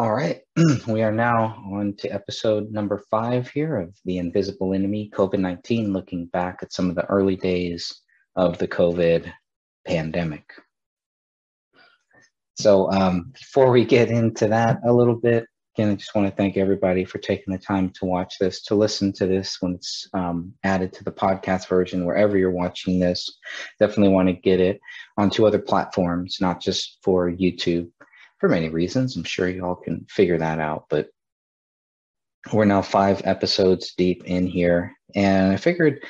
All right, we are now on to episode number five here of The Invisible Enemy COVID 19, looking back at some of the early days of the COVID pandemic. So, um, before we get into that a little bit, again, I just want to thank everybody for taking the time to watch this, to listen to this when it's um, added to the podcast version, wherever you're watching this. Definitely want to get it onto other platforms, not just for YouTube for many reasons. I'm sure you all can figure that out. But we're now five episodes deep in here. And I figured,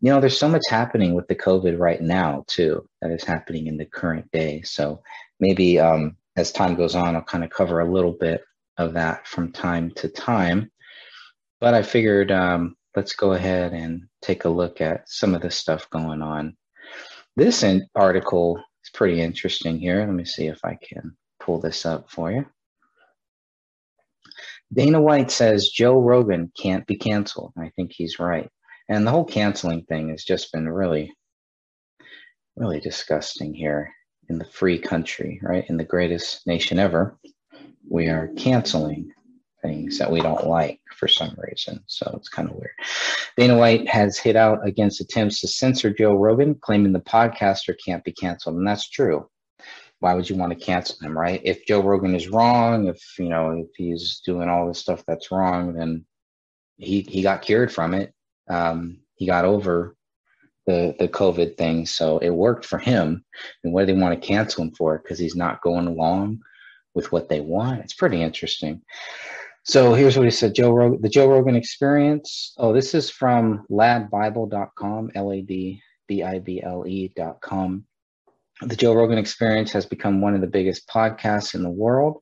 you know, there's so much happening with the COVID right now, too, that is happening in the current day. So maybe um, as time goes on, I'll kind of cover a little bit of that from time to time. But I figured um, let's go ahead and take a look at some of the stuff going on. This article is pretty interesting here. Let me see if I can pull this up for you. Dana White says Joe Rogan can't be canceled. I think he's right. And the whole canceling thing has just been really, really disgusting here in the free country, right? In the greatest nation ever. We are canceling things that we don't like for some reason. So it's kind of weird. Dana White has hit out against attempts to censor Joe Rogan, claiming the podcaster can't be canceled. And that's true why would you want to cancel him, right? If Joe Rogan is wrong, if you know if he's doing all this stuff that's wrong, then he he got cured from it. Um, he got over the the COVID thing, so it worked for him. And what do they want to cancel him for? Because he's not going along with what they want. It's pretty interesting. So here's what he said: Joe Rogan, the Joe Rogan Experience. Oh, this is from ladbible.com, L the Joe Rogan Experience has become one of the biggest podcasts in the world.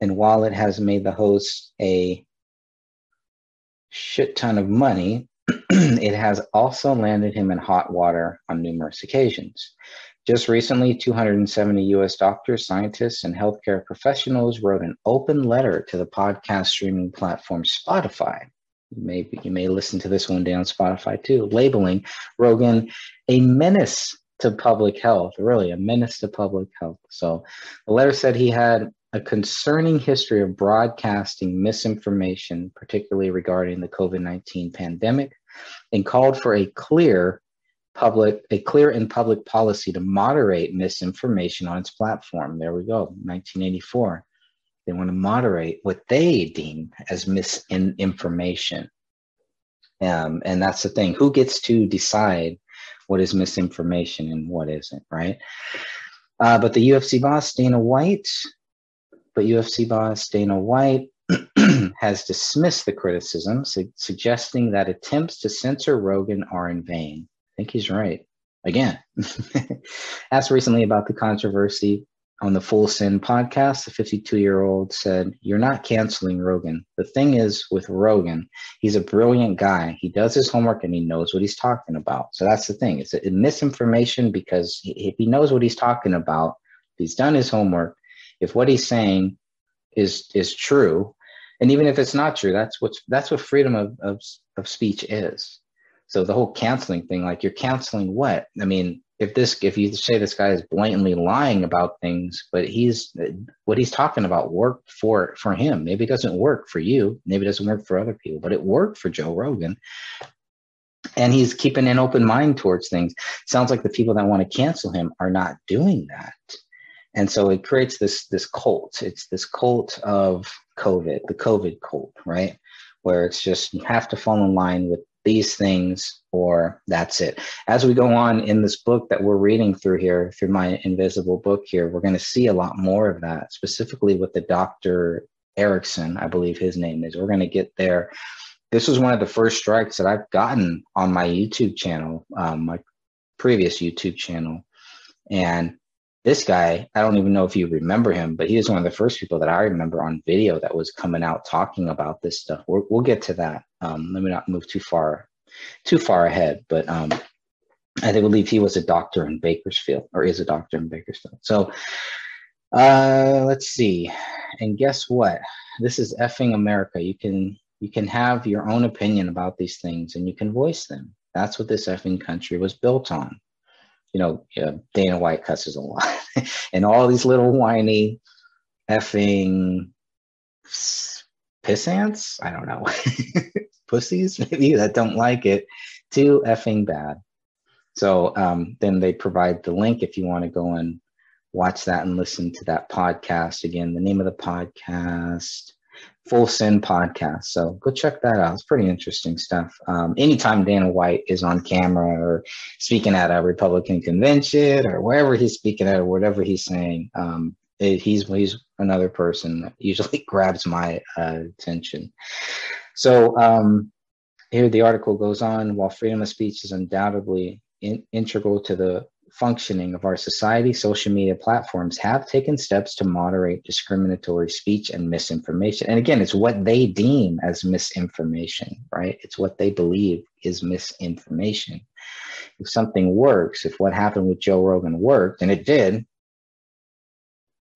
And while it has made the host a shit ton of money, it has also landed him in hot water on numerous occasions. Just recently, 270 US doctors, scientists, and healthcare professionals wrote an open letter to the podcast streaming platform Spotify. Maybe you may listen to this one day on Spotify too, labeling Rogan a menace to public health, really a menace to public health. So the letter said he had a concerning history of broadcasting misinformation, particularly regarding the COVID 19 pandemic, and called for a clear public a clear and public policy to moderate misinformation on its platform. There we go, 1984. They want to moderate what they deem as misinformation. Um, and that's the thing. Who gets to decide what is misinformation and what isn't, right? Uh, but the UFC boss, Dana White, but UFC boss Dana White has dismissed the criticism, su- suggesting that attempts to censor Rogan are in vain. I think he's right. Again, asked recently about the controversy on the Full Send podcast, the 52 year old said, You're not canceling Rogan. The thing is with Rogan, he's a brilliant guy. He does his homework and he knows what he's talking about. So that's the thing. It's a, misinformation because if he knows what he's talking about, he's done his homework, if what he's saying is is true, and even if it's not true, that's what's that's what freedom of, of, of speech is. So the whole canceling thing, like you're canceling what? I mean, if this if you say this guy is blatantly lying about things but he's what he's talking about worked for for him. Maybe it doesn't work for you. Maybe it doesn't work for other people but it worked for joe rogan. And he's keeping an open mind towards things. Sounds like the people that want to cancel him are not doing that. And so it creates this this cult. It's this cult of covid the covid cult right? Where it's just you have to fall in line with these things or that's it. As we go on in this book that we're reading through here, through my invisible book here, we're going to see a lot more of that, specifically with the Dr. Erickson, I believe his name is. We're going to get there. This was one of the first strikes that I've gotten on my YouTube channel, um, my previous YouTube channel. And this guy, I don't even know if you remember him, but he was one of the first people that I remember on video that was coming out talking about this stuff. we will get to that. Um, let me not move too far, too far ahead. But um, I believe he was a doctor in Bakersfield, or is a doctor in Bakersfield. So uh, let's see. And guess what? This is effing America. You can you can have your own opinion about these things, and you can voice them. That's what this effing country was built on you know, yeah, Dana White cusses a lot, and all these little whiny, effing, piss ants. I don't know, pussies maybe that don't like it. Too effing bad. So um, then they provide the link if you want to go and watch that and listen to that podcast. Again, the name of the podcast, Full Send Podcast. So go check that out. It's pretty interesting stuff. Um, anytime Dana White is on camera or speaking at a Republican convention or wherever he's speaking at or whatever he's saying, um, it, he's he's another person that usually grabs my uh, attention. So um, here the article goes on. While freedom of speech is undoubtedly in, integral to the functioning of our society, social media platforms have taken steps to moderate discriminatory speech and misinformation. And again, it's what they deem as misinformation, right? It's what they believe is misinformation. If something works, if what happened with Joe Rogan worked, and it did,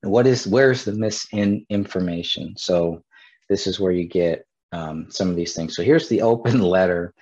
what is where's the misinformation? So this is where you get um, some of these things. So here's the open letter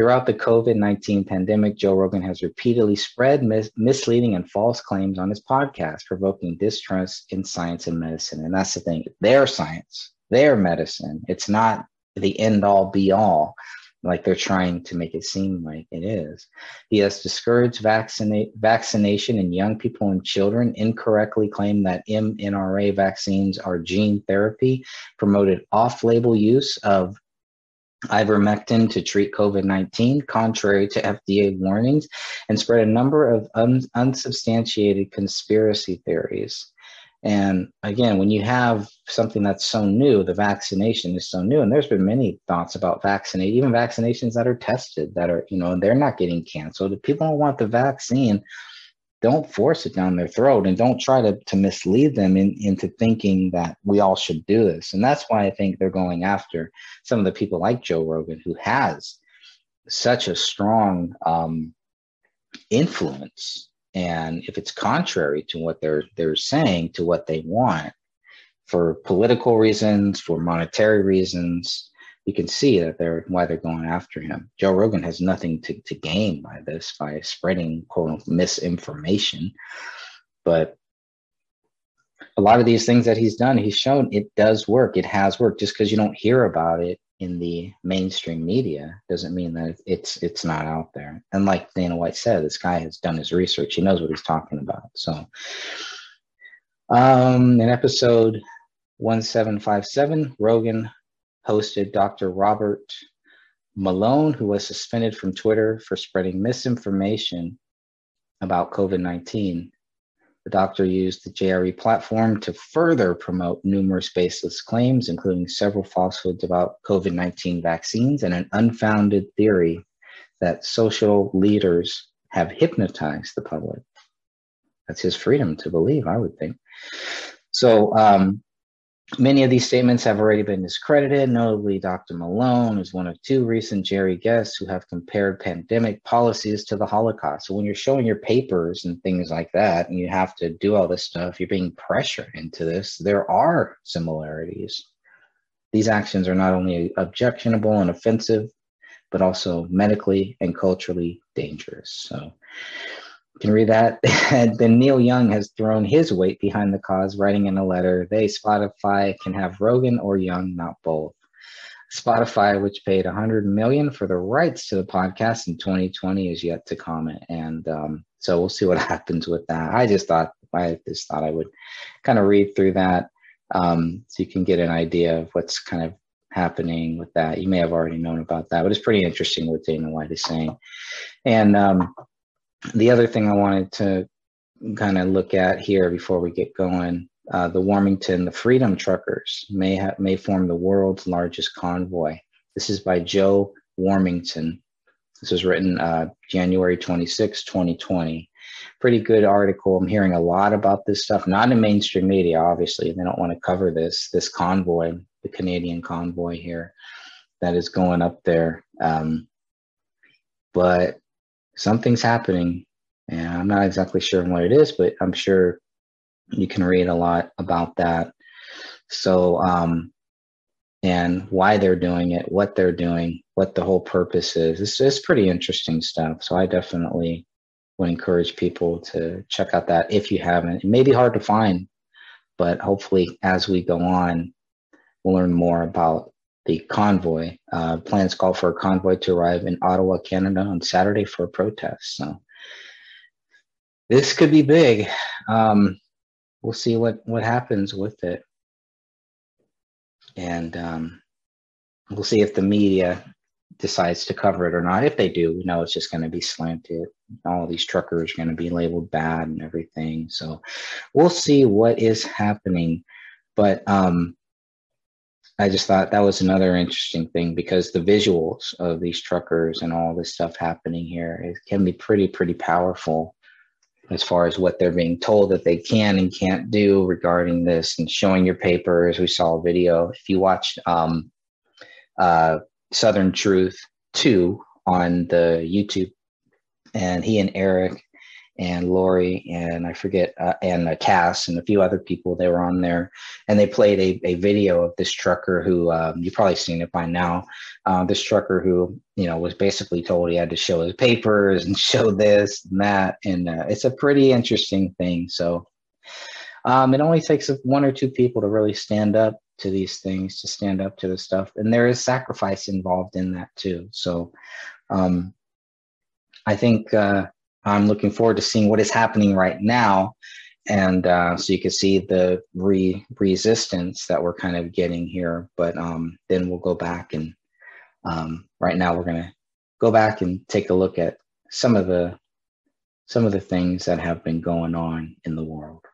Throughout the COVID 19 pandemic, Joe Rogan has repeatedly spread mis- misleading and false claims on his podcast, provoking distrust in science and medicine. And that's the thing their science, their medicine. It's not the end all be all like they're trying to make it seem like it is. He has discouraged vaccinate, vaccination in young people and children, incorrectly claimed that mRNA vaccines are gene therapy, promoted off label use of ivermectin to treat COVID 19, contrary to FDA warnings, and spread a number of un- unsubstantiated conspiracy theories. And again, when you have something that's so new, the vaccination is so new, and there's been many thoughts about vaccinate, even vaccinations that are tested that are, you know, they're not getting canceled. If people don't want the vaccine, don't force it down their throat and don't try to, to mislead them in, into thinking that we all should do this. And that's why I think they're going after some of the people like Joe Rogan, who has such a strong um, influence. And if it's contrary to what they're they're saying, to what they want, for political reasons, for monetary reasons, you can see that they're why they're going after him. Joe Rogan has nothing to, to gain by this, by spreading quote misinformation. But a lot of these things that he's done, he's shown it does work. It has worked. Just because you don't hear about it in the mainstream media doesn't mean that it's it's not out there. And like Dana White said, this guy has done his research. He knows what he's talking about. So um in episode 1757, Rogan hosted Dr. Robert Malone, who was suspended from Twitter for spreading misinformation about COVID 19. The doctor used the JRE platform to further promote numerous baseless claims, including several falsehoods about COVID 19 vaccines and an unfounded theory that social leaders have hypnotized the public. That's his freedom to believe, I would think. So, um, Many of these statements have already been discredited. Notably, Dr. Malone is one of two recent JRE guests who have compared pandemic policies to the Holocaust. So, when you're showing your papers and things like that, and you have to do all this stuff, you're being pressured into this. There are similarities. These actions are not only objectionable and offensive, but also medically and culturally dangerous. So, can read that. And then Neil Young has thrown his weight behind the cause, writing in a letter, they, Spotify, can have Rogan or Young, not both. Spotify, which paid 100 million for the rights to the podcast in 2020, is yet to comment, and um, so we'll see what happens with that. I just thought I just thought I would kind of read through that um, so you can get an idea of what's kind of happening with that. You may have already known about that, but it's pretty interesting what Dana White is saying, and um, the other thing I wanted to kind of look at here before we get going, uh, the Warmington, the Freedom Truckers may have may form the world's largest convoy. This is by Joe Warmington. This was written uh, January 26, 2020. Pretty good article. I'm hearing a lot about this stuff, not in mainstream media, obviously. They don't want to cover this, this convoy, the Canadian convoy here that is going up there. Um, but something's happening. And I'm not exactly sure what it is, but I'm sure you can read a lot about that. So, um, and why they're doing it, what they're doing, what the whole purpose is. It's, it's pretty interesting stuff. So I definitely would encourage people to check out that if you haven't. It may be hard to find, but hopefully as we go on, we'll learn more about the convoy. Uh, plans call for a convoy to arrive in Ottawa, Canada on Saturday for a protest. So this could be big. Um, we'll see what, what happens with it. And um, we'll see if the media decides to cover it or not. If they do, we know it's just going to be slanted. All these truckers are going to be labeled bad and everything. So we'll see what is happening. But um, I just thought that was another interesting thing because the visuals of these truckers and all this stuff happening here it can be pretty, pretty powerful as far as what they're being told that they can and can't do regarding this and showing your papers. We saw a video. If you watched um, uh, Southern Truth 2 on the YouTube, and he and Eric and Lori and I forget uh, and uh, Cass and a few other people they were on there. And they played a, a video of this trucker who um, you've probably seen it by now uh, this trucker who you know was basically told he had to show his papers and show this and that. And uh, it's a pretty interesting thing. So um, it only takes one or two people to really stand up to these things to stand up to the stuff. And there is sacrifice involved in that too. So um, I think uh, I'm looking forward to seeing what is happening right now. And uh, so you can see the re- resistance that we're kind of getting here. But um, then we'll go back and um, right now we're going to go back and take a look at some of the some of the things that have been going on in the world.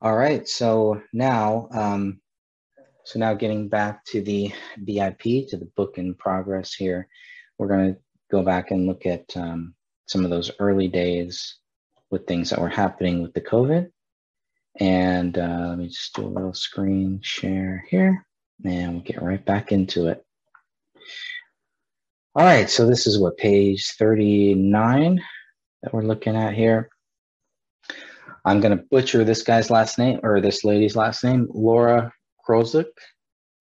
All right, so now um, so now getting back to the BIP, to the book in progress here, we're going to go back and look at um, some of those early days with things that were happening with the COVID. And uh, let me just do a little screen share here and we'll get right back into it. All right, so this is what page 39 that we're looking at here. I'm going to butcher this guy's last name or this lady's last name, Laura Krozik,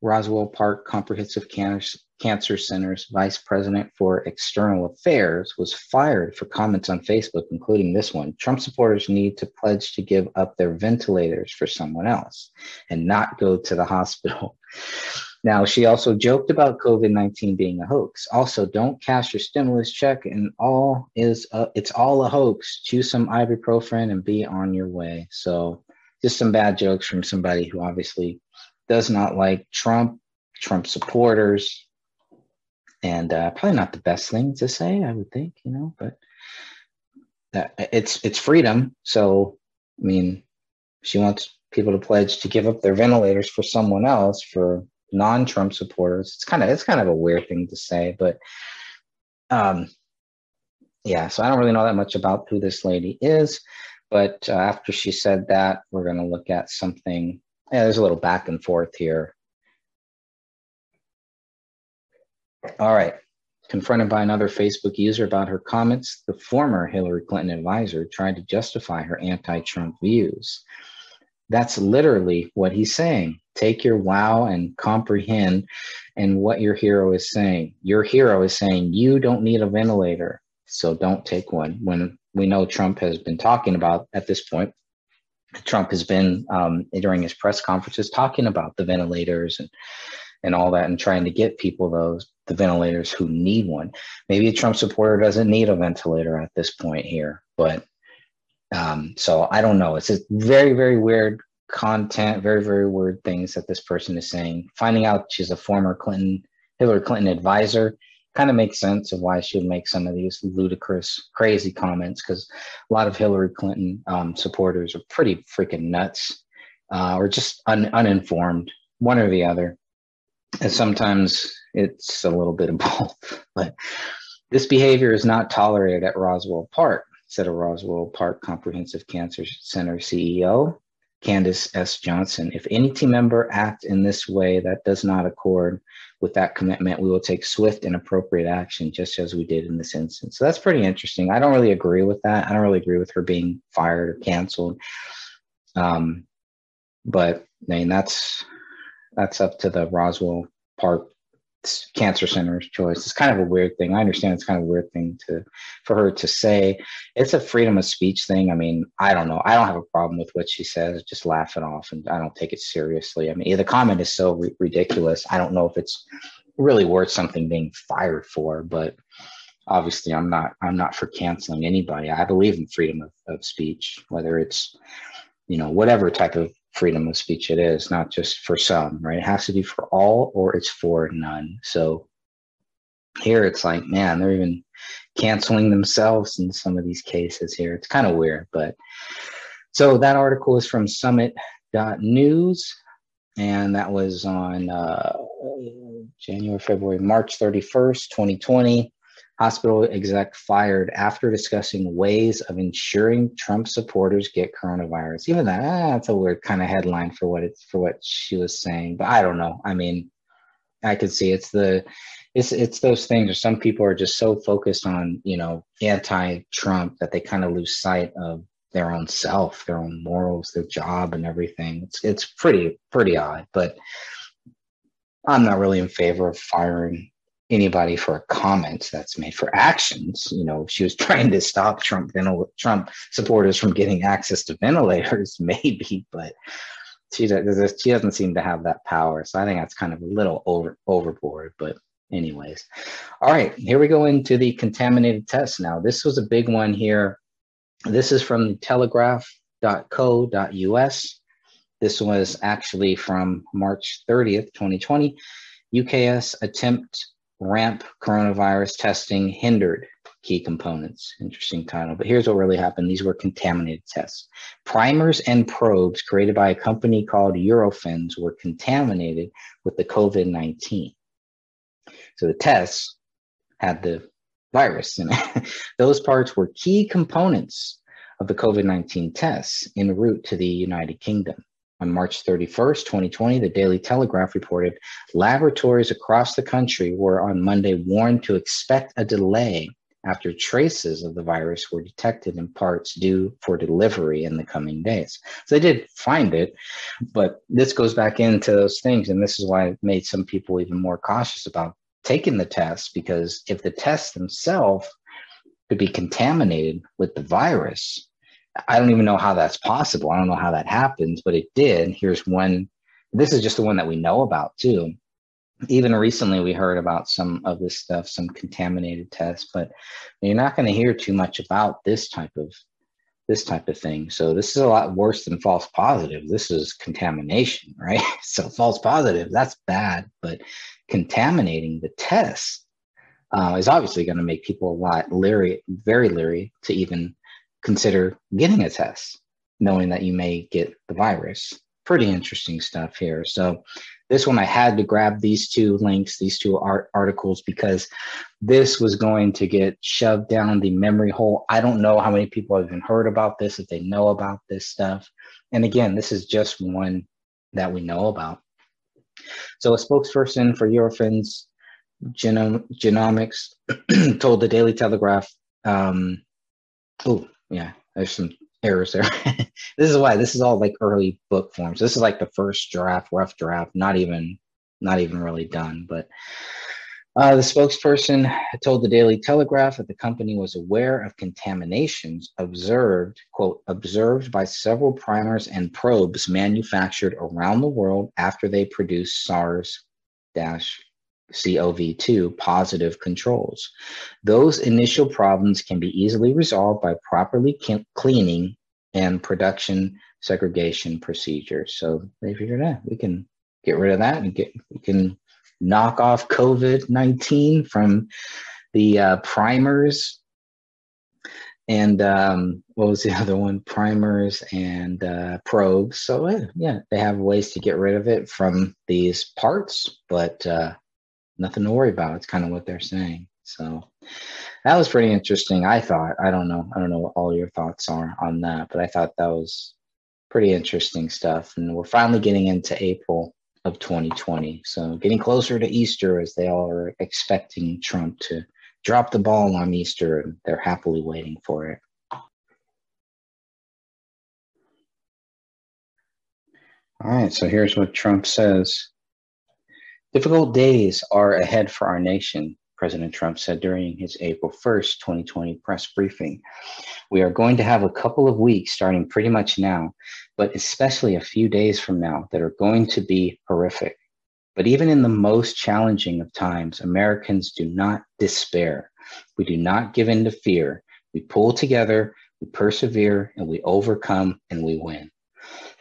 Roswell Park Comprehensive Cancer Center's Vice President for External Affairs, was fired for comments on Facebook, including this one Trump supporters need to pledge to give up their ventilators for someone else and not go to the hospital. Now, she also joked about COVID 19 being a hoax. Also, don't cash your stimulus check and all is, a, it's all a hoax. Choose some ibuprofen and be on your way. So, just some bad jokes from somebody who obviously does not like Trump, Trump supporters, and uh, probably not the best thing to say, I would think, you know, but that, it's it's freedom. So, I mean, she wants people to pledge to give up their ventilators for someone else for non-Trump supporters. It's kind of it's kind of a weird thing to say, but um, yeah. So I don't really know that much about who this lady is, but uh, after she said that, we're going to look at something yeah, there's a little back and forth here. All right. Confronted by another Facebook user about her comments, the former Hillary Clinton advisor tried to justify her anti Trump views. That's literally what he's saying. Take your wow and comprehend and what your hero is saying. Your hero is saying you don't need a ventilator, so don't take one. When we know Trump has been talking about at this point Trump has been um, during his press conferences talking about the ventilators and and all that, and trying to get people those the ventilators who need one. Maybe a Trump supporter doesn't need a ventilator at this point here, but um, so I don't know. It's just very very weird content, very very weird things that this person is saying. Finding out she's a former Clinton Hillary Clinton advisor kind of makes sense of why she would make some of these ludicrous, crazy comments because a lot of Hillary Clinton um, supporters are pretty freaking nuts uh, or just un- uninformed, one or the other. And sometimes it's a little bit of both. But this behavior is not tolerated at Roswell Park, said a Roswell Park Comprehensive Cancer Center CEO. Candace S. Johnson. If any team member act in this way that does not accord with that commitment, we will take swift and appropriate action, just as we did in this instance. So that's pretty interesting. I don't really agree with that. I don't really agree with her being fired or canceled. Um, but I mean, that's that's up to the Roswell Park cancer center's choice. It's kind of a weird thing. I understand it's kind of a weird thing to for her to say. It's a freedom of speech thing. I mean, I don't know. I don't have a problem with what she says. Just laugh it off, and I don't take it seriously. I mean, the comment is so r- ridiculous. I don't know if it's really worth something being fired for, but obviously, I'm not. I'm not for canceling anybody. I believe in freedom of, of speech, whether it's you know whatever type of freedom of speech it is, not just for some, right? It has to be for all or it's for none. So here it's like, man, they're even canceling themselves in some of these cases here. It's kind of weird, but so that article is from summit.news and that was on uh, January, February, March 31st, 2020. Hospital exec fired after discussing ways of ensuring Trump supporters get coronavirus. Even that, ah, that's a weird kind of headline for what it's for what she was saying. But I don't know. I mean, I could see it's the it's it's those things where some people are just so focused on you know anti-Trump that they kind of lose sight of their own self, their own morals, their job, and everything. It's it's pretty pretty odd, but I'm not really in favor of firing anybody for a comment that's made for actions. You know, she was trying to stop Trump ventil- Trump supporters from getting access to ventilators, maybe, but she does, she doesn't seem to have that power. So I think that's kind of a little over overboard. But anyways, all right, here we go into the contaminated test. Now this was a big one here. This is from Telegraph.co.us. This was actually from March 30th, 2020. UKS attempt ramp coronavirus testing hindered key components. Interesting title. But here's what really happened these were contaminated tests. Primers and probes created by a company called Eurofins were contaminated with the COVID 19. So the tests had the virus in it. Those parts were key components of the COVID 19 tests en route to the United Kingdom. On March 31st, 2020, the Daily Telegraph reported laboratories across the country were on Monday warned to expect a delay after traces of the virus were detected in parts due for delivery in the coming days. So they did find it, but this goes back into those things. And this is why it made some people even more cautious about taking the test because if the tests themselves could be contaminated with the virus, I don't even know how that's possible. I don't know how that happens, but it did. Here's one. This is just the one that we know about too. Even recently, we heard about some of this stuff, some contaminated tests, but you're not going to hear too much about this type of this type of thing. So this is a lot worse than false positive. This is contamination, right? So false positive, that's bad, but contaminating the test uh, is obviously going to make people a lot leery, very leery to even consider getting a test, knowing that you may get the virus. Pretty interesting stuff here. So, this one I had to grab these two links, these two art articles, because this was going to get shoved down the memory hole. I don't know how many people have even heard about this, if they know about this stuff. And again, this is just one that we know about. So, a spokesperson for Eurofins Genom- Genomics told the Daily Telegraph, um, oh, yeah, there's some errors there. this is why this is all like early book forms. This is like the first draft, rough draft, not even not even really done. But uh, the spokesperson told the Daily Telegraph that the company was aware of contaminations observed, quote, observed by several primers and probes manufactured around the world after they produced SARS COV2 positive controls. Those initial problems can be easily resolved by properly cleaning and production segregation procedures. So they figured out we can get rid of that and get we can knock off COVID 19 from the uh, primers and um, what was the other one? Primers and uh, probes. So yeah, they have ways to get rid of it from these parts, but uh, nothing to worry about. It's kind of what they're saying. So that was pretty interesting. I thought. I don't know. I don't know what all your thoughts are on that, but I thought that was pretty interesting stuff. And we're finally getting into April of 2020. So getting closer to Easter as they all are expecting Trump to drop the ball on Easter and they're happily waiting for it. All right, so here's what Trump says Difficult days are ahead for our nation, President Trump said during his April 1st, 2020 press briefing. We are going to have a couple of weeks starting pretty much now, but especially a few days from now that are going to be horrific. But even in the most challenging of times, Americans do not despair. We do not give in to fear. We pull together, we persevere, and we overcome and we win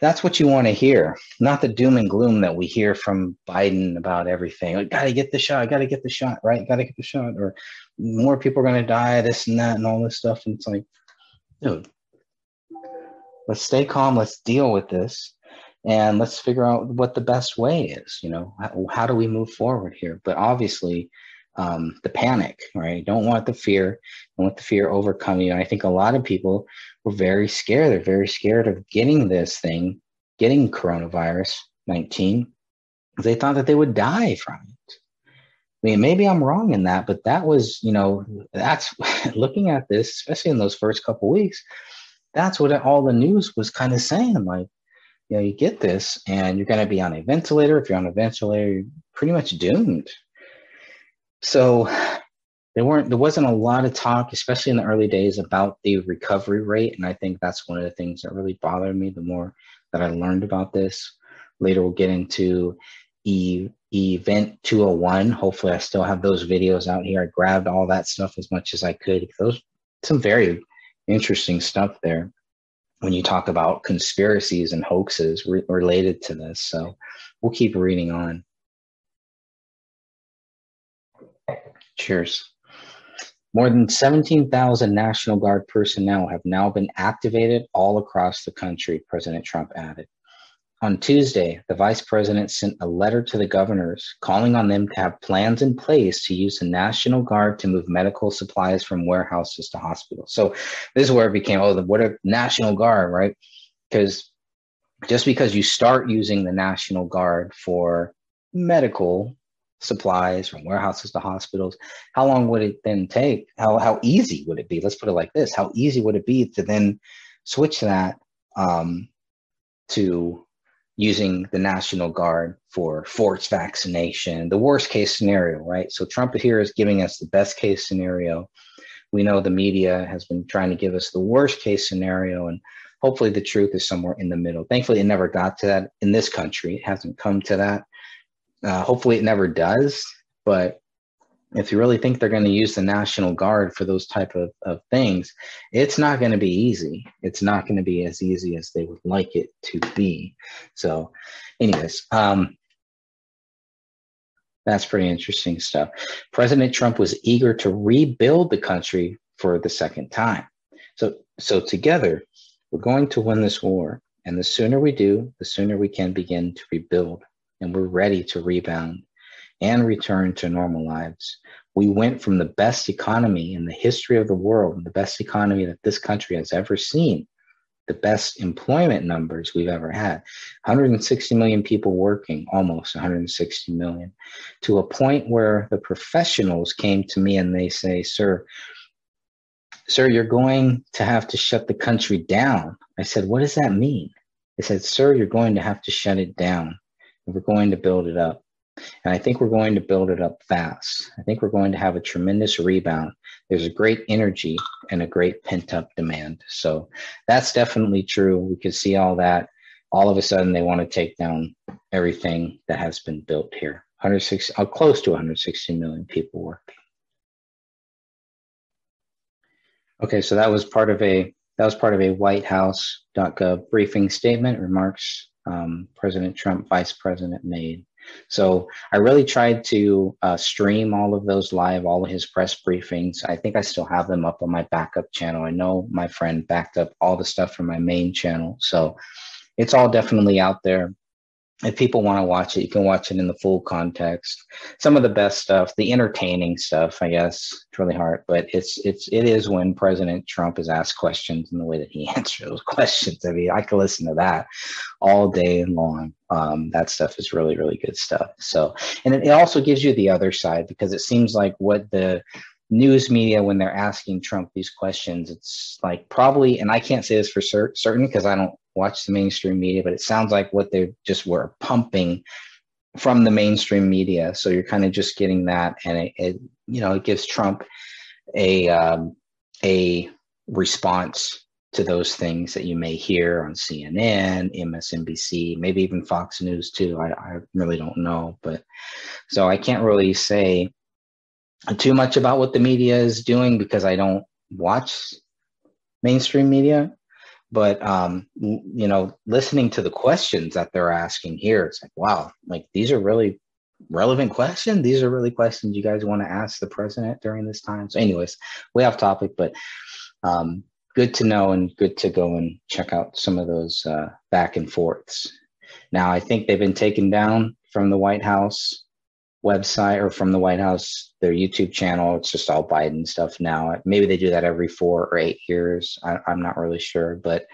that's what you want to hear, not the doom and gloom that we hear from Biden about everything. Like, gotta get the shot, I gotta get the shot, right? Gotta get the shot, or more people are gonna die, this and that, and all this stuff. And it's like, dude, let's stay calm, let's deal with this, and let's figure out what the best way is. You know, how, how do we move forward here? But obviously, um, the panic, right? Don't want the fear, don't let the fear overcome you. And I think a lot of people were very scared. They're very scared of getting this thing, getting coronavirus 19. They thought that they would die from it. I mean, maybe I'm wrong in that, but that was, you know, that's looking at this, especially in those first couple weeks, that's what all the news was kind of saying. Like, you know, you get this and you're going to be on a ventilator. If you're on a ventilator, you're pretty much doomed. So there weren't there wasn't a lot of talk, especially in the early days, about the recovery rate, and I think that's one of the things that really bothered me. The more that I learned about this, later we'll get into e- event 201. Hopefully, I still have those videos out here. I grabbed all that stuff as much as I could. Those some very interesting stuff there when you talk about conspiracies and hoaxes re- related to this. So we'll keep reading on. Cheers. More than 17,000 National Guard personnel have now been activated all across the country, President Trump added. On Tuesday, the vice president sent a letter to the governors calling on them to have plans in place to use the National Guard to move medical supplies from warehouses to hospitals. So this is where it became, oh, the, what a National Guard, right? Because just because you start using the National Guard for medical supplies from warehouses to hospitals how long would it then take? How how easy would it be? Let's put it like this. How easy would it be to then switch that um, to using the national guard for forced vaccination? The worst case scenario right? So trump here is giving us the best case scenario. We know the media has been trying to give us the worst case scenario and hopefully the truth is somewhere in the middle. Thankfully it never got to that in this country. It hasn't come to that uh, hopefully, it never does. But if you really think they're going to use the National Guard for those type of, of things, it's not going to be easy. It's not going to be as easy as they would like it to be. So, anyways, um, that's pretty interesting stuff. President Trump was eager to rebuild the country for the second time. So, so together, we're going to win this war. And the sooner we do, the sooner we can begin to rebuild and we're ready to rebound and return to normal lives. We went from the best economy in the history of the world, the best economy that this country has ever seen, the best employment numbers we've ever had 160 million people working, almost 160 million, to a point where the professionals came to me and they say, Sir, Sir, you're going to have to shut the country down. I said, What does that mean? They said, Sir, you're going to have to shut it down. We're going to build it up. And I think we're going to build it up fast. I think we're going to have a tremendous rebound. There's a great energy and a great pent up demand. So that's definitely true. We could see all that. All of a sudden, they want to take down everything that has been built here. 160, uh, close to 160 million people working. Okay, so that was part of a that was part of a White House.gov briefing statement remarks um, President Trump, Vice President made. So I really tried to uh, stream all of those live, all of his press briefings. I think I still have them up on my backup channel. I know my friend backed up all the stuff from my main channel. So it's all definitely out there if people want to watch it, you can watch it in the full context. Some of the best stuff, the entertaining stuff, I guess, it's really hard, but it's it's it is when President Trump is asked questions and the way that he answers those questions. I mean, I could listen to that all day long. Um, that stuff is really really good stuff. So, and it, it also gives you the other side because it seems like what the news media when they're asking Trump these questions, it's like probably, and I can't say this for cer- certain because I don't watch the mainstream media, but it sounds like what they just were pumping from the mainstream media. So you're kind of just getting that, and it, it you know it gives Trump a um, a response to those things that you may hear on CNN, MSNBC, maybe even Fox News too. I, I really don't know, but so I can't really say too much about what the media is doing because I don't watch mainstream media. But um, you know, listening to the questions that they're asking here, it's like, wow, like these are really relevant questions. These are really questions you guys want to ask the president during this time. So, anyways, way off topic, but um, good to know and good to go and check out some of those uh, back and forths. Now, I think they've been taken down from the White House website or from the White House, their YouTube channel. It's just all Biden stuff now. Maybe they do that every four or eight years. I, I'm not really sure, but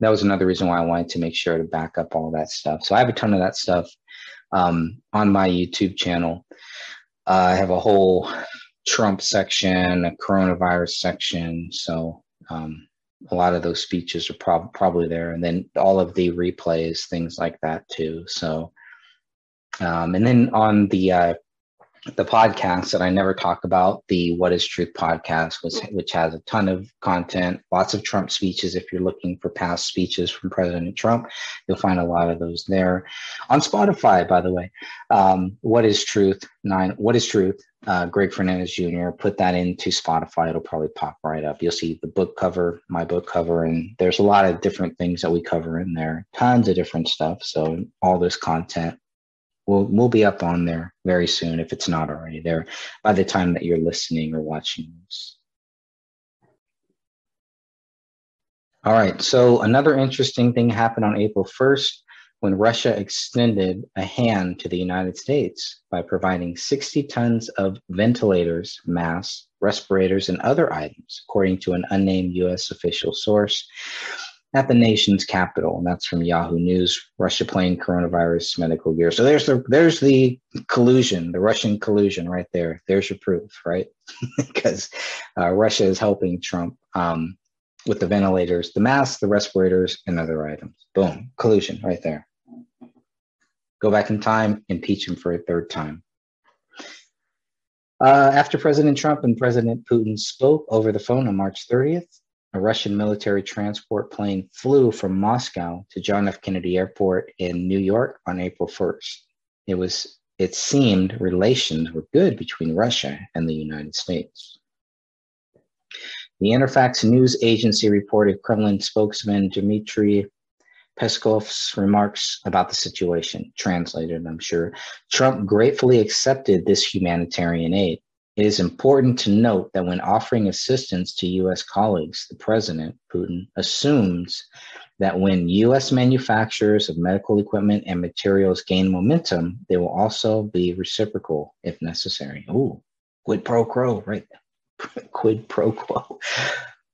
that was another reason why I wanted to make sure to back up all that stuff. So I have a ton of that stuff um, on my YouTube channel. Uh, I have a whole Trump section, a coronavirus section. So um, a lot of those speeches are prob- probably there, and then all of the replays, things like that too. So, um, and then on the uh, the podcast that I never talk about, the What is Truth podcast, which, which has a ton of content, lots of Trump speeches. If you're looking for past speeches from President Trump, you'll find a lot of those there. On Spotify, by the way, um, What is Truth? Nine. What is Truth? Uh, Greg Fernandez Jr. Put that into Spotify. It'll probably pop right up. You'll see the book cover, my book cover, and there's a lot of different things that we cover in there. Tons of different stuff. So all this content we'll we'll be up on there very soon if it's not already there by the time that you're listening or watching this. All right, so another interesting thing happened on April 1st when Russia extended a hand to the United States by providing 60 tons of ventilators, masks, respirators, and other items, according to an unnamed U.S. official source at the nation's capital. And that's from Yahoo News. Russia playing coronavirus medical gear. So there's the there's the collusion, the Russian collusion right there. There's your proof, right? because uh, Russia is helping Trump um, with the ventilators, the masks, the respirators, and other items. Boom, collusion right there. Go back in time, impeach him for a third time. Uh, after President Trump and President Putin spoke over the phone on March 30th, a Russian military transport plane flew from Moscow to John F. Kennedy Airport in New York on April 1st. It was it seemed relations were good between Russia and the United States. The Interfax news agency reported Kremlin spokesman Dmitry Peskov's remarks about the situation, translated, I'm sure. Trump gratefully accepted this humanitarian aid. It is important to note that when offering assistance to U.S. colleagues, the president, Putin, assumes that when U.S. manufacturers of medical equipment and materials gain momentum, they will also be reciprocal if necessary. Ooh, quid pro quo, right? quid pro quo.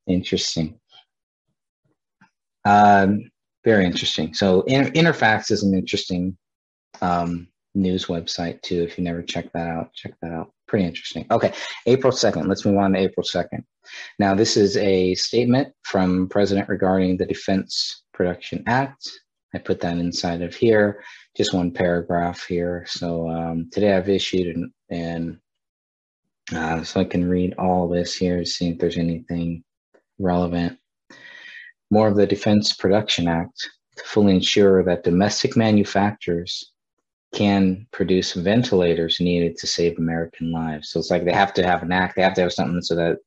Interesting. Um, very interesting. So, Interfax is an interesting um, news website too. If you never check that out, check that out. Pretty interesting. Okay, April 2nd. Let's move on to April 2nd. Now, this is a statement from President regarding the Defense Production Act. I put that inside of here, just one paragraph here. So um, today I've issued and, and uh, so I can read all this here see if there's anything relevant. More of the Defense Production Act to fully ensure that domestic manufacturers can produce ventilators needed to save American lives. So it's like they have to have an act, they have to have something so that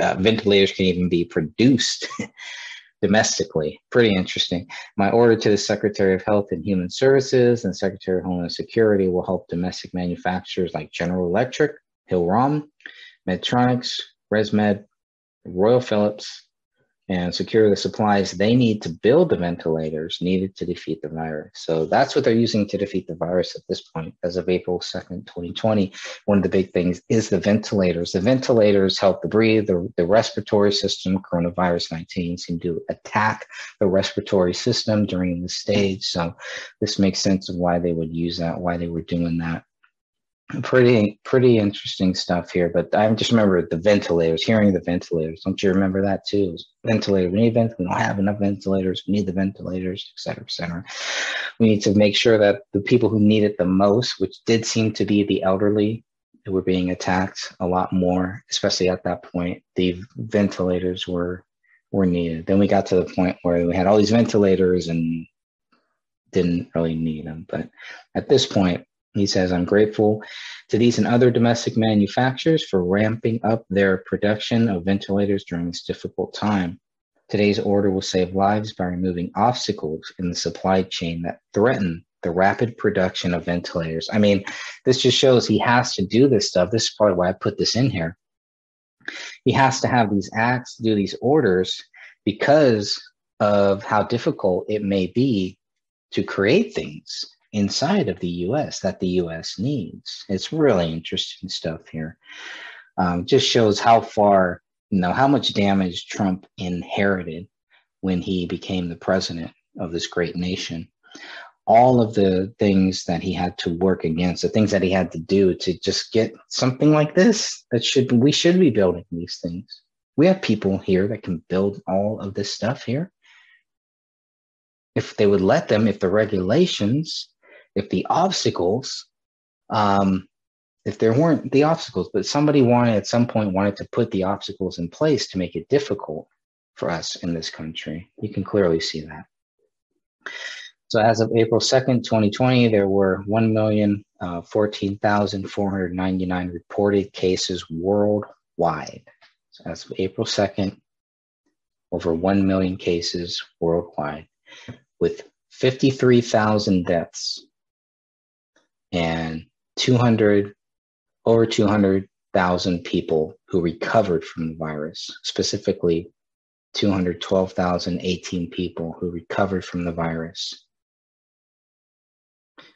uh, ventilators can even be produced domestically. Pretty interesting. My order to the Secretary of Health and Human Services and Secretary of Homeland Security will help domestic manufacturers like General Electric, Hill-Rom, Medtronics, ResMed, Royal Philips, and secure the supplies they need to build the ventilators needed to defeat the virus. So that's what they're using to defeat the virus at this point. As of April 2nd, 2020, one of the big things is the ventilators. The ventilators help to breathe, the, the respiratory system, coronavirus 19 seem to attack the respiratory system during the stage. So this makes sense of why they would use that, why they were doing that. Pretty pretty interesting stuff here. But I just remember the ventilators, hearing the ventilators. Don't you remember that too? Ventilators. We need ventilators. We don't have enough ventilators. We need the ventilators, et cetera, et cetera. We need to make sure that the people who need it the most, which did seem to be the elderly, who were being attacked a lot more, especially at that point. The ventilators were were needed. Then we got to the point where we had all these ventilators and didn't really need them. But at this point, he says, I'm grateful to these and other domestic manufacturers for ramping up their production of ventilators during this difficult time. Today's order will save lives by removing obstacles in the supply chain that threaten the rapid production of ventilators. I mean, this just shows he has to do this stuff. This is probably why I put this in here. He has to have these acts, do these orders because of how difficult it may be to create things inside of the US that the US needs. It's really interesting stuff here. Um, just shows how far, you know, how much damage Trump inherited when he became the president of this great nation. All of the things that he had to work against, the things that he had to do to just get something like this that should we should be building these things. We have people here that can build all of this stuff here. If they would let them, if the regulations if the obstacles, um, if there weren't the obstacles, but somebody wanted at some point wanted to put the obstacles in place to make it difficult for us in this country. You can clearly see that. So as of April 2nd, 2020, there were 1,014,499 uh, reported cases worldwide. So as of April 2nd, over 1 million cases worldwide, with 53,000 deaths and 200 over 200,000 people who recovered from the virus, specifically 212,018 people who recovered from the virus.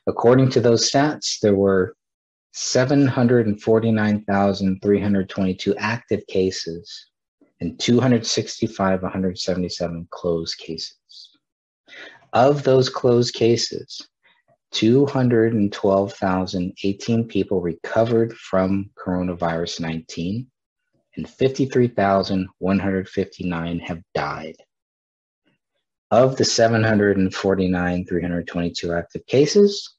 According to those stats, there were 749,322 active cases and 265, 177 closed cases. Of those closed cases, 212,018 people recovered from coronavirus 19 and 53,159 have died. Of the 749,322 active cases,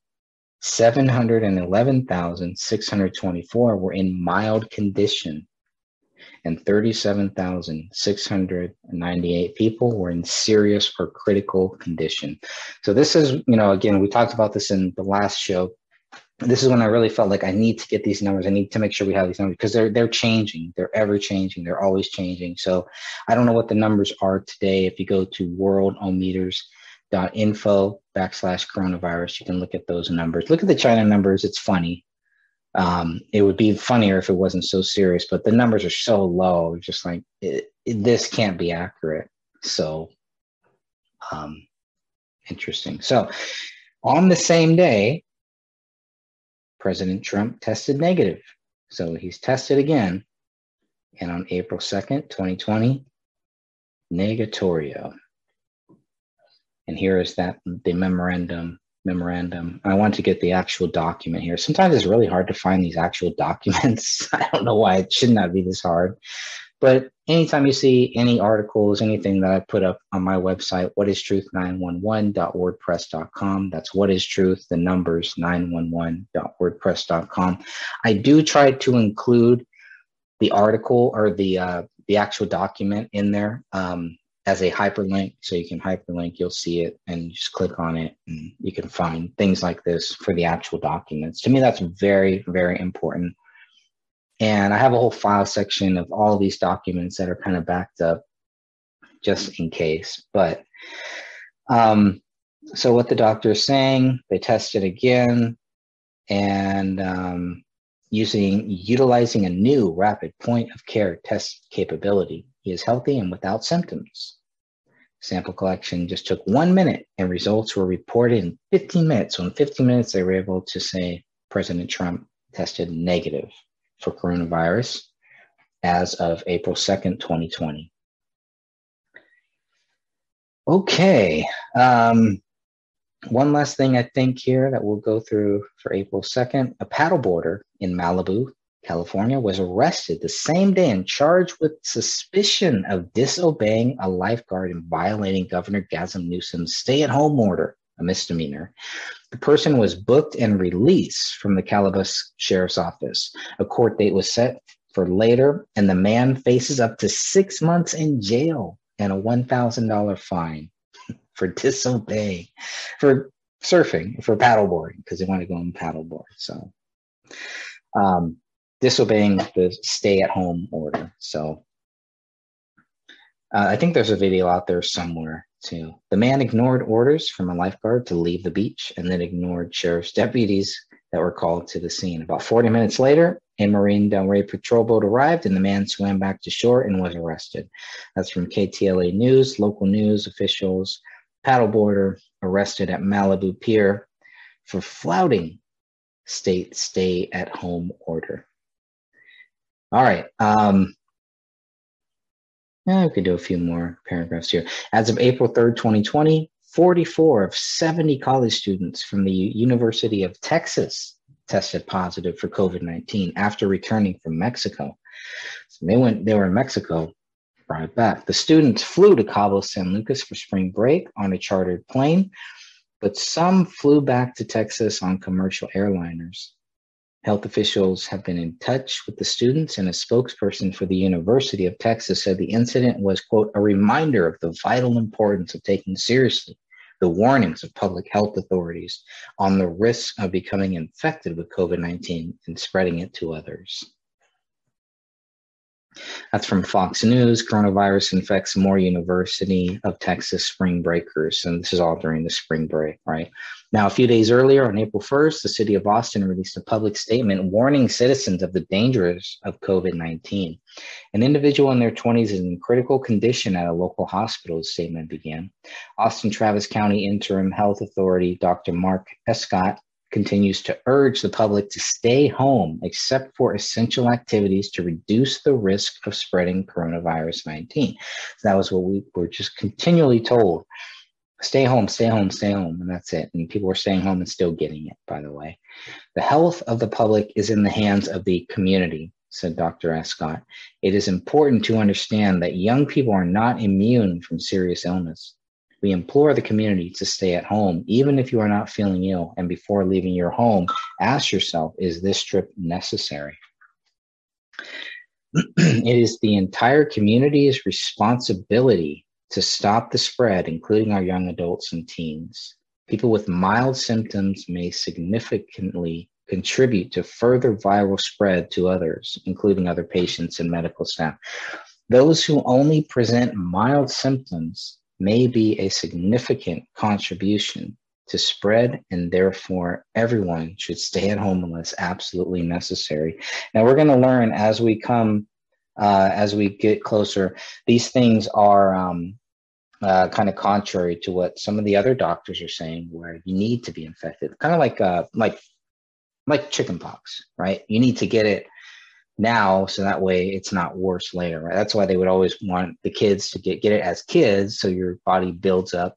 711,624 were in mild condition and 37,698 people were in serious or critical condition. So this is, you know, again, we talked about this in the last show. This is when I really felt like I need to get these numbers. I need to make sure we have these numbers because they're they're changing. They're ever changing. They're always changing. So I don't know what the numbers are today. If you go to worldometers.info backslash coronavirus, you can look at those numbers. Look at the China numbers. It's funny um, it would be funnier if it wasn't so serious, but the numbers are so low, just like it, it, this can't be accurate. So, um, interesting. So, on the same day, President Trump tested negative. So he's tested again. And on April 2nd, 2020, negatorio. And here is that the memorandum memorandum. I want to get the actual document here. Sometimes it's really hard to find these actual documents. I don't know why it should not be this hard. But anytime you see any articles, anything that I put up on my website, whatistruth911.wordpress.com, that's what is truth, the numbers 911.wordpress.com. I do try to include the article or the uh, the actual document in there. Um, as a hyperlink. So you can hyperlink, you'll see it and just click on it and you can find things like this for the actual documents. To me, that's very, very important. And I have a whole file section of all of these documents that are kind of backed up just in case. But um, so what the doctor is saying, they tested again and um, using utilizing a new rapid point of care test capability. He is healthy and without symptoms. Sample collection just took one minute and results were reported in 15 minutes. So in 15 minutes, they were able to say President Trump tested negative for coronavirus as of April 2nd, 2020. Okay. Um, one last thing I think here that we'll go through for April 2nd a paddleboarder in Malibu, California, was arrested the same day and charged with suspicion of disobeying a lifeguard and violating Governor Gavin Newsom's stay at home order, a misdemeanor. The person was booked and released from the Calabasas Sheriff's Office. A court date was set for later, and the man faces up to six months in jail and a $1,000 fine for disobeying, for surfing, for paddleboarding, because they want to go and paddleboard. So, um, disobeying the stay at home order. So, uh, I think there's a video out there somewhere too. The man ignored orders from a lifeguard to leave the beach and then ignored sheriff's deputies that were called to the scene. About 40 minutes later, a Marine Del patrol boat arrived and the man swam back to shore and was arrested. That's from KTLA News, local news officials paddleboarder arrested at Malibu Pier for flouting state stay at home order. All right. Um, yeah, we could do a few more paragraphs here. As of April 3rd, 2020, 44 of 70 college students from the University of Texas tested positive for COVID 19 after returning from Mexico. So they went, they were in Mexico brought it back. The students flew to Cabo San Lucas for spring break on a chartered plane, but some flew back to Texas on commercial airliners. Health officials have been in touch with the students, and a spokesperson for the University of Texas said the incident was, quote, a reminder of the vital importance of taking seriously the warnings of public health authorities on the risk of becoming infected with COVID 19 and spreading it to others. That's from Fox News. Coronavirus infects more University of Texas spring breakers. And this is all during the spring break, right? Now, a few days earlier, on April 1st, the city of Austin released a public statement warning citizens of the dangers of COVID 19. An individual in their 20s is in critical condition at a local hospital, the statement began. Austin Travis County Interim Health Authority Dr. Mark Escott continues to urge the public to stay home except for essential activities to reduce the risk of spreading coronavirus 19. So that was what we were just continually told. Stay home, stay home, stay home, and that's it. And people were staying home and still getting it, by the way. The health of the public is in the hands of the community, said Dr. Escott. It is important to understand that young people are not immune from serious illness. We implore the community to stay at home, even if you are not feeling ill. And before leaving your home, ask yourself is this trip necessary? it is the entire community's responsibility to stop the spread, including our young adults and teens. People with mild symptoms may significantly contribute to further viral spread to others, including other patients and medical staff. Those who only present mild symptoms may be a significant contribution to spread, and therefore everyone should stay at home unless absolutely necessary. Now, we're going to learn as we come, uh, as we get closer, these things are um, uh, kind of contrary to what some of the other doctors are saying, where you need to be infected, kind of like uh, like like chickenpox, right? You need to get it now so that way it's not worse later right? That's why they would always want the kids to get get it as kids so your body builds up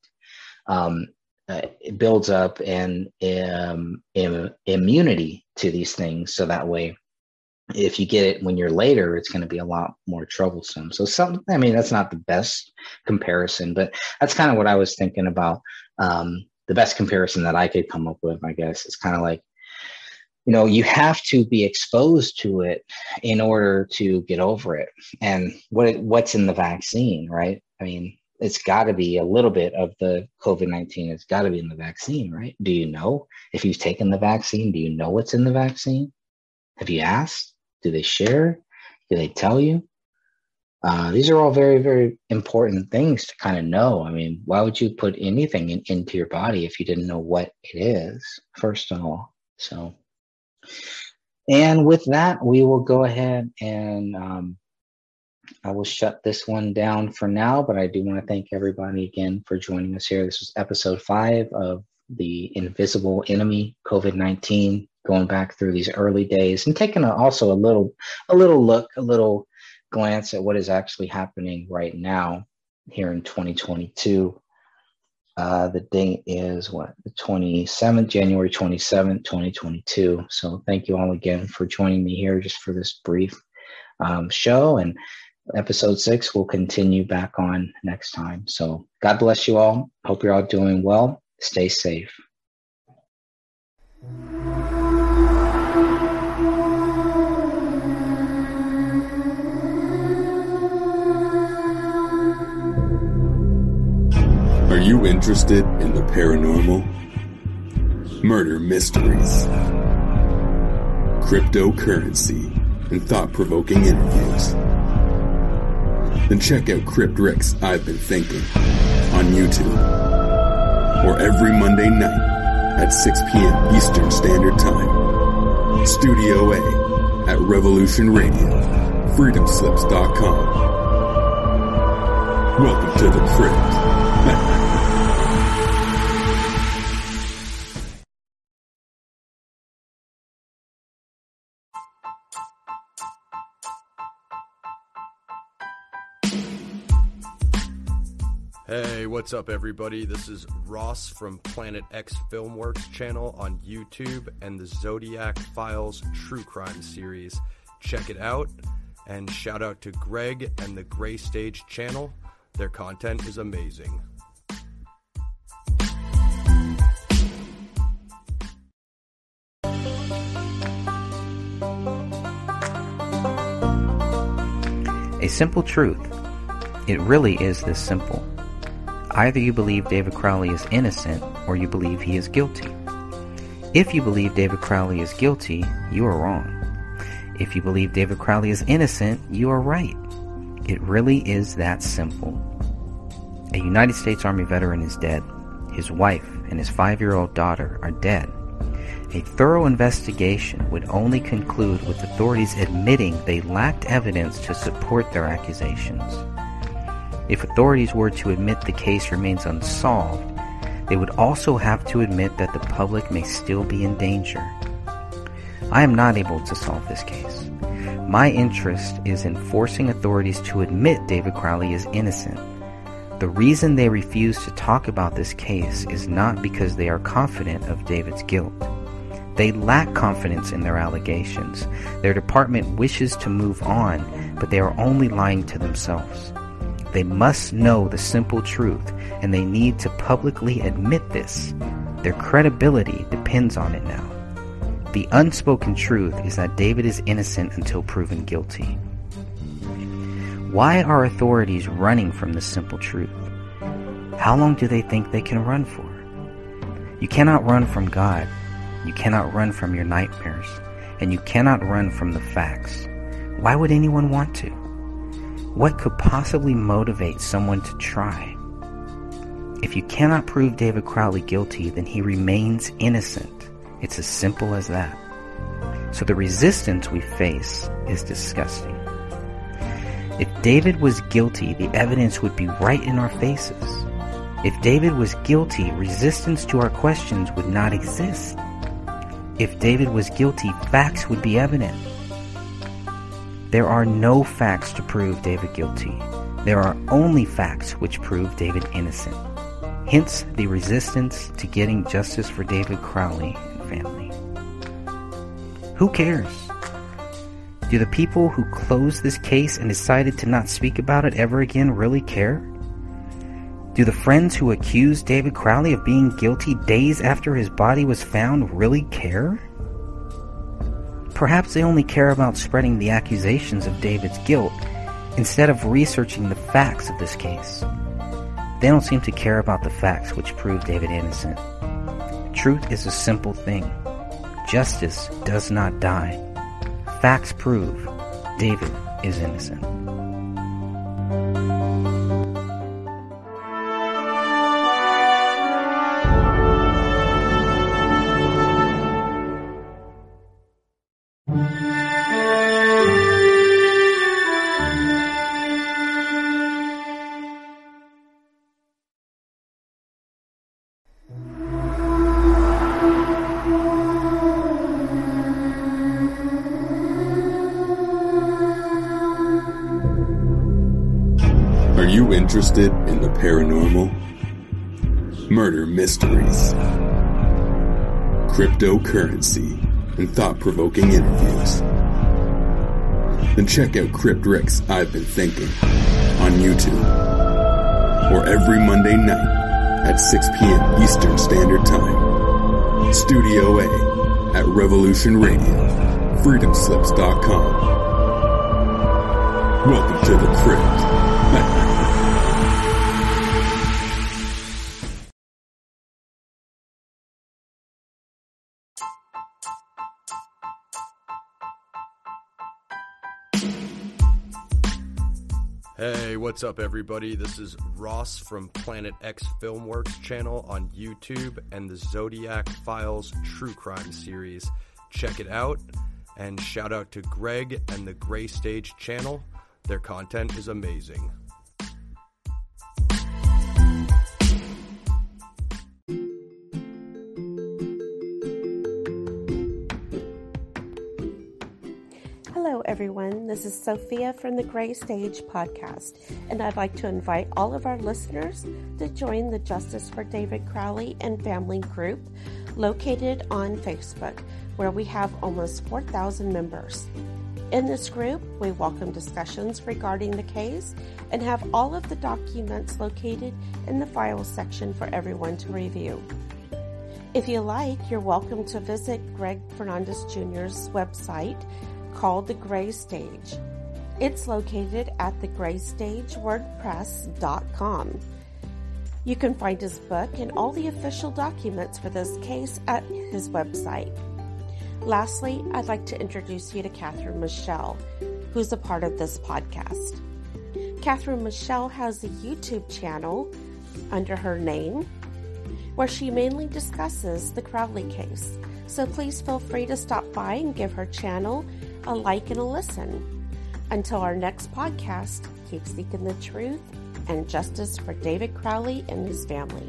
um, uh, it builds up and um, Im- immunity to these things so that way if you get it when you're later it's going to be a lot more troublesome. So some i mean that's not the best comparison but that's kind of what i was thinking about um, the best comparison that i could come up with i guess. It's kind of like you know you have to be exposed to it in order to get over it. And what what's in the vaccine right? I mean it's got to be a little bit of the covid-19 it's got to be in the vaccine right? Do you know if you've taken the vaccine? Do you know what's in the vaccine? Have you asked? Do they share? Do they tell you? Uh, these are all very very important things to kind of know. I mean why would you put anything in, into your body if you didn't know what it is first of all? So and with that, we will go ahead and um, I will shut this one down for now, but I do want to thank everybody again for joining us here. This was episode five of the Invisible Enemy COVID 19, going back through these early days and taking a, also a little, a little look, a little glance at what is actually happening right now here in 2022. Uh, the date is what the 27th, January 27th, 2022. So thank you all again for joining me here just for this brief um, show. And episode six will continue back on next time. So God bless you all. Hope you're all doing well. Stay safe. Are you interested in the paranormal? Murder mysteries, cryptocurrency, and thought provoking interviews? Then check out Crypt I've Been Thinking on YouTube or every Monday night at 6 p.m. Eastern Standard Time. Studio A at Revolution Radio, freedomslips.com. Welcome to the Crypt. what's up, everybody? This is Ross from Planet X Filmworks channel on YouTube and the Zodiac Files True Crime series. Check it out. And shout out to Greg and the Gray Stage channel. Their content is amazing. A simple truth. It really is this simple. Either you believe David Crowley is innocent or you believe he is guilty. If you believe David Crowley is guilty, you are wrong. If you believe David Crowley is innocent, you are right. It really is that simple. A United States Army veteran is dead. His wife and his five year old daughter are dead. A thorough investigation would only conclude with authorities admitting they lacked evidence to support their accusations. If authorities were to admit the case remains unsolved, they would also have to admit that the public may still be in danger. I am not able to solve this case. My interest is in forcing authorities to admit David Crowley is innocent. The reason they refuse to talk about this case is not because they are confident of David's guilt. They lack confidence in their allegations. Their department wishes to move on, but they are only lying to themselves. They must know the simple truth, and they need to publicly admit this. Their credibility depends on it now. The unspoken truth is that David is innocent until proven guilty. Why are authorities running from this simple truth? How long do they think they can run for? You cannot run from God. You cannot run from your nightmares. And you cannot run from the facts. Why would anyone want to? What could possibly motivate someone to try? If you cannot prove David Crowley guilty, then he remains innocent. It's as simple as that. So the resistance we face is disgusting. If David was guilty, the evidence would be right in our faces. If David was guilty, resistance to our questions would not exist. If David was guilty, facts would be evident. There are no facts to prove David guilty. There are only facts which prove David innocent. Hence the resistance to getting justice for David Crowley and family. Who cares? Do the people who closed this case and decided to not speak about it ever again really care? Do the friends who accused David Crowley of being guilty days after his body was found really care? Perhaps they only care about spreading the accusations of David's guilt instead of researching the facts of this case. They don't seem to care about the facts which prove David innocent. Truth is a simple thing. Justice does not die. Facts prove David is innocent. Interested in the paranormal? murder mysteries, cryptocurrency, and thought provoking interviews. Then check out Crypt I've Been Thinking on YouTube or every Monday night at 6 p.m. Eastern Standard Time. Studio A at Revolution Radio, freedomslips.com. Welcome to the crypt. what's up, everybody? This is Ross from Planet X Filmworks channel on YouTube and the Zodiac Files True Crime series. Check it out and shout out to Greg and the Gray Stage channel. Their content is amazing. Everyone. This is Sophia from the Gray Stage podcast, and I'd like to invite all of our listeners to join the Justice for David Crowley and Family group located on Facebook, where we have almost 4,000 members. In this group, we welcome discussions regarding the case and have all of the documents located in the files section for everyone to review. If you like, you're welcome to visit Greg Fernandez Jr.'s website called The Gray Stage. It's located at thegraystagewordpress.com. You can find his book and all the official documents for this case at his website. Lastly, I'd like to introduce you to Catherine Michelle, who's a part of this podcast. Catherine Michelle has a YouTube channel under her name where she mainly discusses the Crowley case. So please feel free to stop by and give her channel a like and a listen. Until our next podcast, keep seeking the truth and justice for David Crowley and his family.